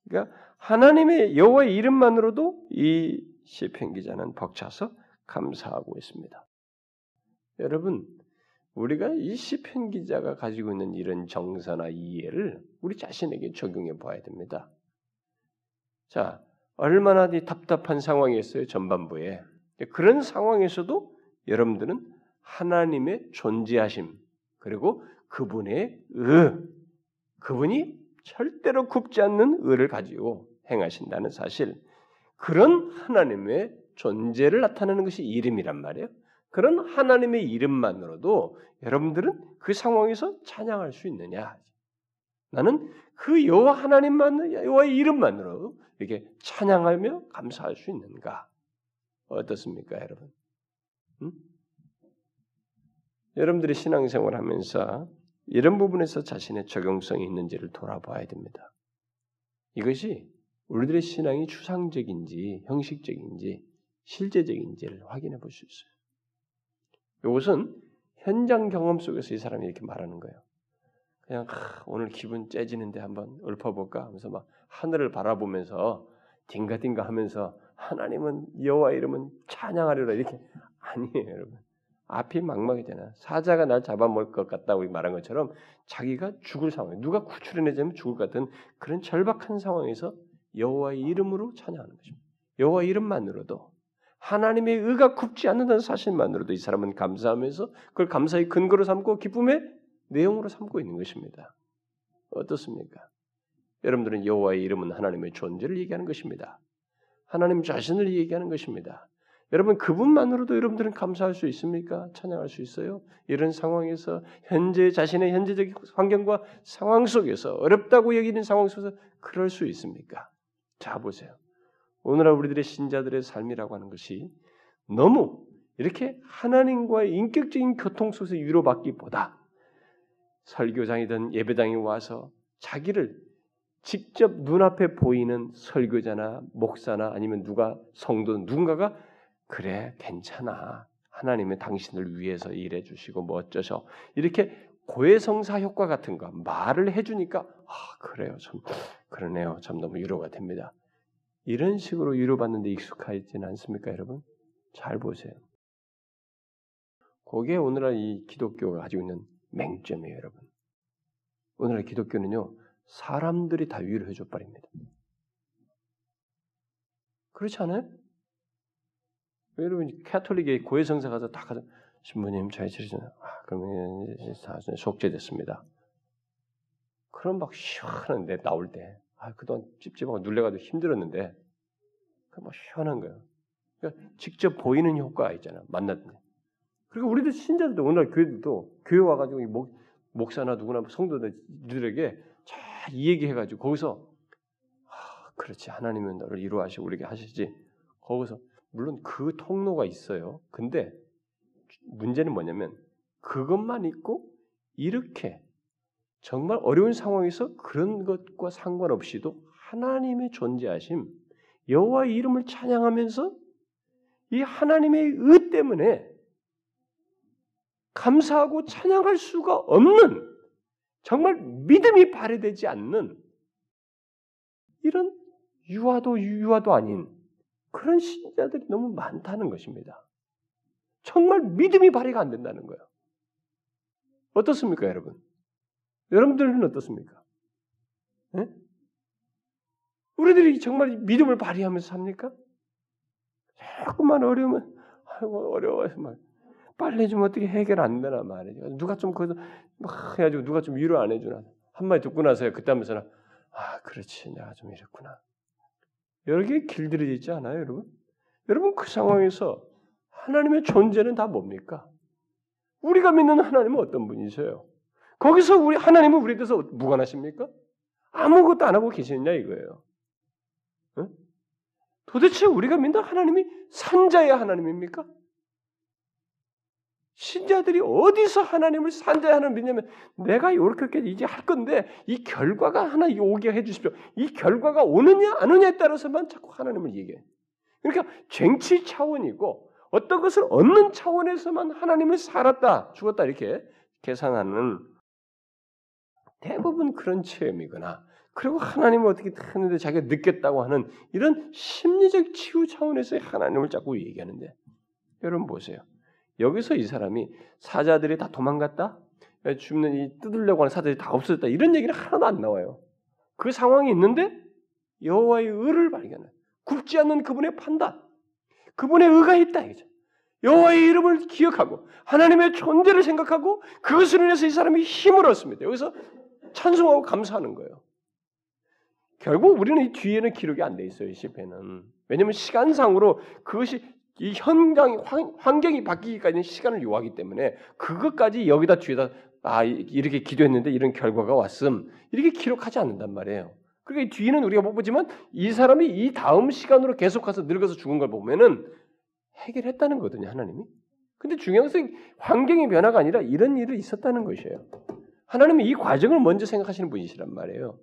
그러니까 하나님의 여호와의 이름만으로도 이 시편 기자는 벅차서 감사하고 있습니다. 여러분, 우리가 이 시편 기자가 가지고 있는 이런 정서나 이해를 우리 자신에게 적용해 봐야 됩니다. 자, 얼마나 답답한 상황이었어요 전반부에. 그런 상황에서도 여러분들은 하나님의 존재하심 그리고 그분의 의, 그분이 절대로 굽지 않는 의를 가지고 행하신다는 사실, 그런 하나님의 존재를 나타내는 것이 이름이란 말이에요. 그런 하나님의 이름만으로도 여러분들은 그 상황에서 찬양할 수 있느냐? 나는 그 여호와 하나님만 여호와의 이름만으로 이렇게 찬양하며 감사할 수 있는가? 어떻습니까, 여러분? 음? 여러분들이 신앙생활 하면서 이런 부분에서 자신의 적용성이 있는지를 돌아봐야 됩니다. 이것이 우리들의 신앙이 추상적인지 형식적인지 실제적인지를 확인해 볼 수 있어요. 이것은 현장 경험 속에서 이 사람이 이렇게 말하는 거예요. 그냥 아, 오늘 기분 째지는데 한번 읊어볼까 하면서 막 하늘을 바라보면서 딩가딩가 하면서 하나님은 여호와 이름은 찬양하리라 이렇게 아니에요, 여러분. 앞이 막막이잖아. 사자가 날 잡아먹을 것 같다고 말한 것처럼 자기가 죽을 상황, 누가 구출해내자면 죽을 것 같은 그런 절박한 상황에서 여호와의 이름으로 찬양하는 것입니다. 여호와 이름만으로도 하나님의 의가 굽지 않는다는 사실만으로도 이 사람은 감사하면서 그걸 감사의 근거로 삼고 기쁨의 내용으로 삼고 있는 것입니다. 어떻습니까? 여러분들은 여호와의 이름은 하나님의 존재를 얘기하는 것입니다. 하나님 자신을 얘기하는 것입니다. 여러분 그분만으로도 여러분들은 감사할 수 있습니까? 찬양할 수 있어요? 이런 상황에서 현재 자신의 현재적 환경과 상황 속에서 어렵다고 여기는 상황 속에서 그럴 수 있습니까? 자 보세요. 오늘날 우리들의 신자들의 삶이라고 하는 것이 너무 이렇게 하나님과의 인격적인 교통 속에서 위로받기보다 설교장이든 예배당에 와서 자기를 직접 눈앞에 보이는 설교자나 목사나 아니면 누가 성도 누군가가 그래 괜찮아 하나님의 당신을 위해서 일해 주시고 뭐 어쩌셔 이렇게 고해성사 효과 같은 거 말을 해주니까 아 그래요 참 그러네요 참 너무 위로가 됩니다 이런 식으로 위로받는데 익숙하지는 않습니까, 여러분? 잘 보세요. 그게 오늘날 이 기독교가 가지고 있는 맹점이에요, 여러분. 오늘날 기독교는요, 사람들이 다 위로해 줘 버립니다. 그렇지 않아요? 여러분, 캐톨릭의 고해성사 가서 다 가서, 신부님, 저희 처리는, 아, 그러면 다 속죄됐습니다. 그럼 막 시원한데, 나올 때. 아, 그동안 찝찝하고 눌려가지고 힘들었는데 그뭐 시원한 거예요. 그러니까 직접 보이는 효과가 있잖아. 만났는데. 그리고 우리도 신자들도 오늘 교회도 교회 와가지고 목, 목사나 누구나 성도들에게 잘 이 얘기해가지고 거기서 아, 그렇지 하나님은 너를 이루하시고 우리에게 하시지. 거기서 물론 그 통로가 있어요. 근데 문제는 뭐냐면 그것만 있고 이렇게 정말 어려운 상황에서 그런 것과 상관없이도 하나님의 존재하심, 여호와 의 이름을 찬양하면서 이 하나님의 의 때문에 감사하고 찬양할 수가 없는 정말 믿음이 발휘되지 않는 이런 유아도 유아도 아닌 그런 신자들이 너무 많다는 것입니다. 정말 믿음이 발휘가 안 된다는 거예요. 어떻습니까, 여러분? 여러분들은 어떻습니까? 에? 우리들이 정말 믿음을 발휘하면서 삽니까? 조금만 어려우면 아이고 어려워서 막 빨리 좀 어떻게 해결 안 되나 말이죠. 누가 좀 거기서 막 해가지고 누가 좀 위로 안 해주나 한마디 듣고 나서야 그때 하면서는 아 그렇지 내가 좀 이랬구나. 여러 개의 길들이 있지 않아요, 여러분? 여러분 그 상황에서 하나님의 존재는 다 뭡니까? 우리가 믿는 하나님은 어떤 분이세요? 거기서 우리 하나님은 우리에 대해서 무관하십니까? 아무것도 안 하고 계시느냐 이거예요. 응? 도대체 우리가 믿는 하나님이 산자의 하나님입니까? 신자들이 어디서 하나님을 산자의 하나님 믿냐면 내가 이렇게 이제 할 건데 이 결과가 하나 오게 해 주십시오. 이 결과가 오느냐 안 오느냐에 따라서만 자꾸 하나님을 얘기해. 그러니까 쟁취 차원이고 어떤 것을 얻는 차원에서만 하나님을 살았다 죽었다 이렇게 계산하는 대부분 그런 체험이거나 그리고 하나님을 어떻게 하는데 자기가 느꼈다고 하는 이런 심리적 치유 차원에서 하나님을 자꾸 얘기하는데 여러분 보세요. 여기서 이 사람이 사자들이 다 도망갔다, 죽는 이 뜯으려고 하는 사자들이 다 없어졌다 이런 얘기는 하나도 안 나와요. 그 상황이 있는데 여호와의 의를 발견해. 굽지 않는 그분의 판단, 그분의 의가 있다 이죠. 여호와의 이름을 기억하고 하나님의 존재를 생각하고 그것을 인해서 이 사람이 힘을 얻습니다. 여기서 찬송하고 감사하는 거예요. 결국 우리는 이 뒤에는 기록이 안 돼 있어요. 이 시편은. 왜냐하면 시간상으로 그것이 이 현장 환경이 바뀌기까지는 시간을 요하기 때문에 그것까지 여기다 뒤에다 아 이렇게 기도했는데 이런 결과가 왔음 이렇게 기록하지 않는단 말이에요. 그러니까 뒤는 우리가 못 보지만 이 사람이 이 다음 시간으로 계속 가서 늙어서 죽은 걸 보면은 해결했다는 거거든요 하나님이. 근데 중요한 것은 환경의 변화가 아니라 이런 일이 있었다는 것이에요. 하나님이 이 과정을 먼저 생각하시는 분이시란 말이에요.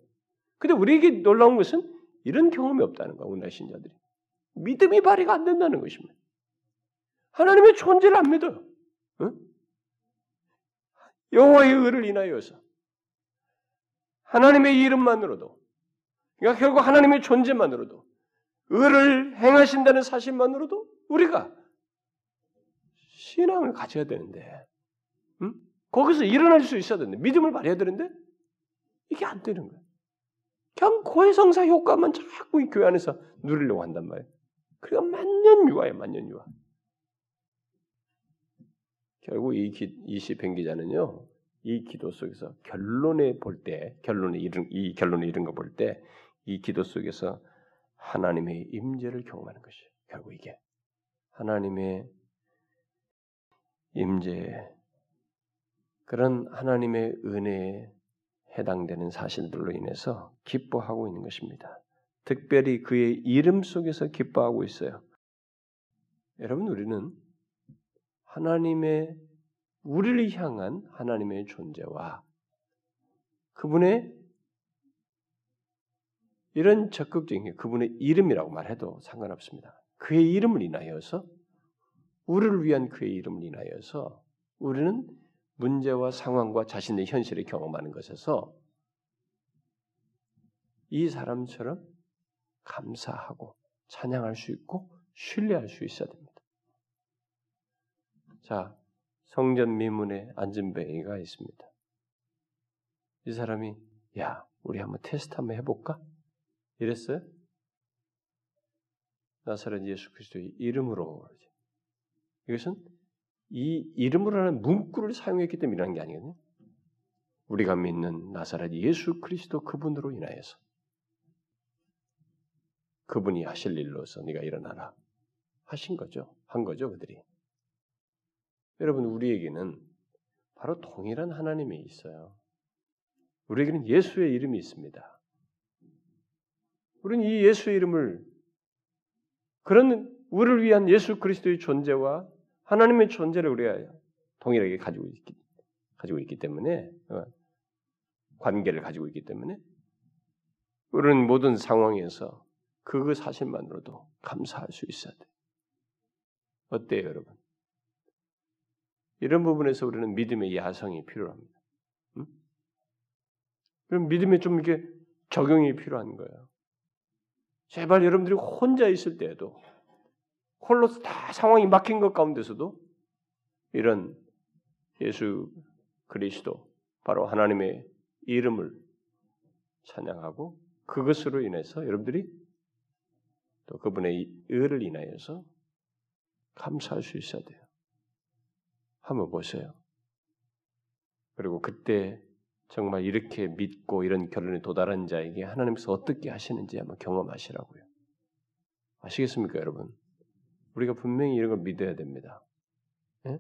근데 우리에게 놀라운 것은 이런 경험이 없다는 거야, 오늘날 신자들이. 믿음이 발휘가 안 된다는 것입니다. 하나님의 존재를 안 믿어요. 응? 여호와의 의를 인하여서 하나님의 이름만으로도 그러니까 결국 하나님의 존재만으로도 의를 행하신다는 사실만으로도 우리가 신앙을 가져야 되는데 응? 거기서 일어날 수 있어야 되는데 믿음을 발휘해야 되는데 이게 안 되는 거예요. 그냥 고해성사 효과만 자꾸 이 교회 안에서 누리려고 한단 말이에요. 그러니까 만년 유아예요, 만년 유아. 결국 이, 기, 이 시편 기자는요, 이 기도 속에서 결론에 볼 때, 결론에 이른, 이 결론에 이른 거 볼 때, 이 기도 속에서 하나님의 임재를 경험하는 것이에요. 결국 이게 하나님의 임재, 그런 하나님의 은혜에 해당되는 사실들로 인해서 기뻐하고 있는 것입니다. 특별히 그의 이름 속에서 기뻐하고 있어요. 여러분, 우리는 하나님의 우리를 향한 하나님의 존재와 그분의 이런 적극적인 그분의 이름이라고 말해도 상관없습니다. 그의 이름을 인하여서 우리를 위한 그의 이름을 인하여서 우리는 문제와 상황과 자신의 현실을 경험하는 것에서 이 사람처럼 감사하고 찬양할 수 있고 신뢰할 수 있어야 됩니다. 자, 성전 미문에 앉은 뱅이가 있습니다. 이 사람이 야, 우리 한번 테스트 한번 해볼까? 이랬어요. 나사렛 예수 그리스도의 이름으로 이것은 이 이름으로는 문구를 사용했기 일어난 게 아니거든요. 우리가 믿는 나사렛 예수 그리스도 그분으로 인하여서 그분이 하실 일로서 네가 일어나라 하신 거죠. 한 거죠, 그들이. 여러분 우리에게는 바로 동일한 하나님이 있어요. 우리에게는 예수의 이름이 있습니다. 우리는 이 예수의 이름을 그런 우리를 위한 예수 그리스도의 존재와 하나님의 존재를 우리가 동일하게 가지고 있기, 가지고 있기 때문에 어, 관계를 가지고 있기 때문에 우리는 모든 상황에서 그 사실만으로도 감사할 수 있어야 돼. 어때요, 여러분? 이런 부분에서 우리는 믿음의 야성이 필요합니다. 음? 그럼 믿음에 좀 이렇게 적용이 필요한 거예요. 제발 여러분들이 혼자 있을 때에도 홀로 다 상황이 막힌 것 가운데서도 이런 예수 그리스도 바로 하나님의 이름을 찬양하고 그것으로 인해서 여러분들이 또 그분의 의를 인하여서 감사할 수 있어야 돼요. 한번 보세요. 그리고 그때 정말 이렇게 믿고 이런 결론에 도달한 자에게 하나님께서 어떻게 하시는지 한번 경험하시라고요. 아시겠습니까, 여러분? 우리가 분명히 이런 걸 믿어야 됩니다. 예?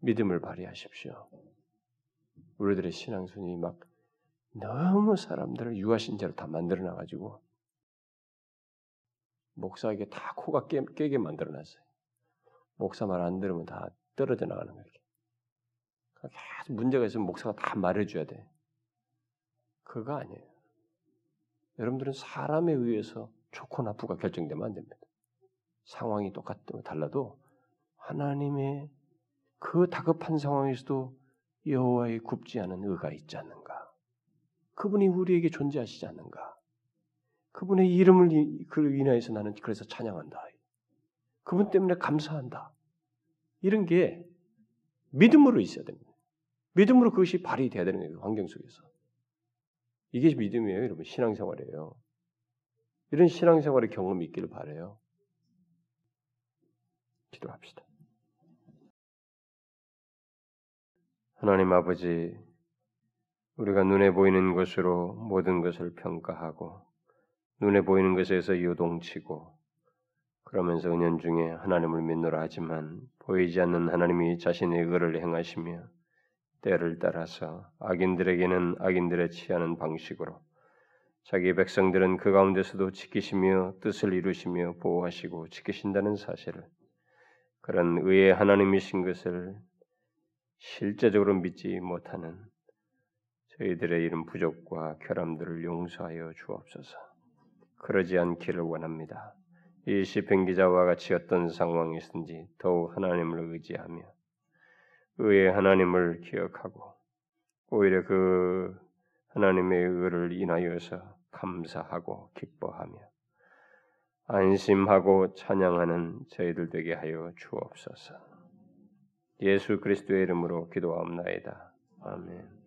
믿음을 발휘하십시오. 우리들의 신앙순이 막 너무 사람들을 유아신자로 다 만들어 놔가지고 목사에게 다 코가 깨, 깨게 만들어 놨어요. 목사 말 안 들으면 다 떨어져 나가는 거예요. 계속 문제가 있으면 목사가 다 말해줘야 돼. 그거 아니에요. 여러분들은 사람에 의해서 좋고 나쁘가 결정되면 안 됩니다. 상황이 똑같고 달라도 하나님의 그 다급한 상황에서도 여호와의 굽지 않은 의가 있지 않는가? 그분이 우리에게 존재하시지 않는가? 그분의 이름을 그 인하여서 나는 그래서 찬양한다. 그분 때문에 감사한다. 이런 게 믿음으로 있어야 됩니다. 믿음으로 그것이 발휘 돼야 되는 거예요. 환경 속에서. 이게 믿음이에요, 여러분. 신앙생활이에요. 이런 신앙생활의 경험이 있기를 바래요. 기도합시다. 하나님 아버지, 우리가 눈에 보이는 것으로 모든 것을 평가하고 눈에 보이는 것에서 요동치고 그러면서 은연중에 하나님을 믿노라 하지만 보이지 않는 하나님이 자신의 의를 행하시며 때를 따라서 악인들에게는 악인들의 취하는 방식으로 자기 백성들은 그 가운데서도 지키시며 뜻을 이루시며 보호하시고 지키신다는 사실을 그런 의의 하나님이신 것을 실제적으로 믿지 못하는 저희들의 이런 부족과 결함들을 용서하여 주옵소서. 그러지 않기를 원합니다. 이 시편 기자와 같이 어떤 상황이든지 더욱 하나님을 의지하며 의의 하나님을 기억하고 오히려 그 하나님의 의를 인하여서 감사하고 기뻐하며 안심하고 찬양하는 저희들 되게 하여 주옵소서. 예수 그리스도의 이름으로 기도하옵나이다. 아멘.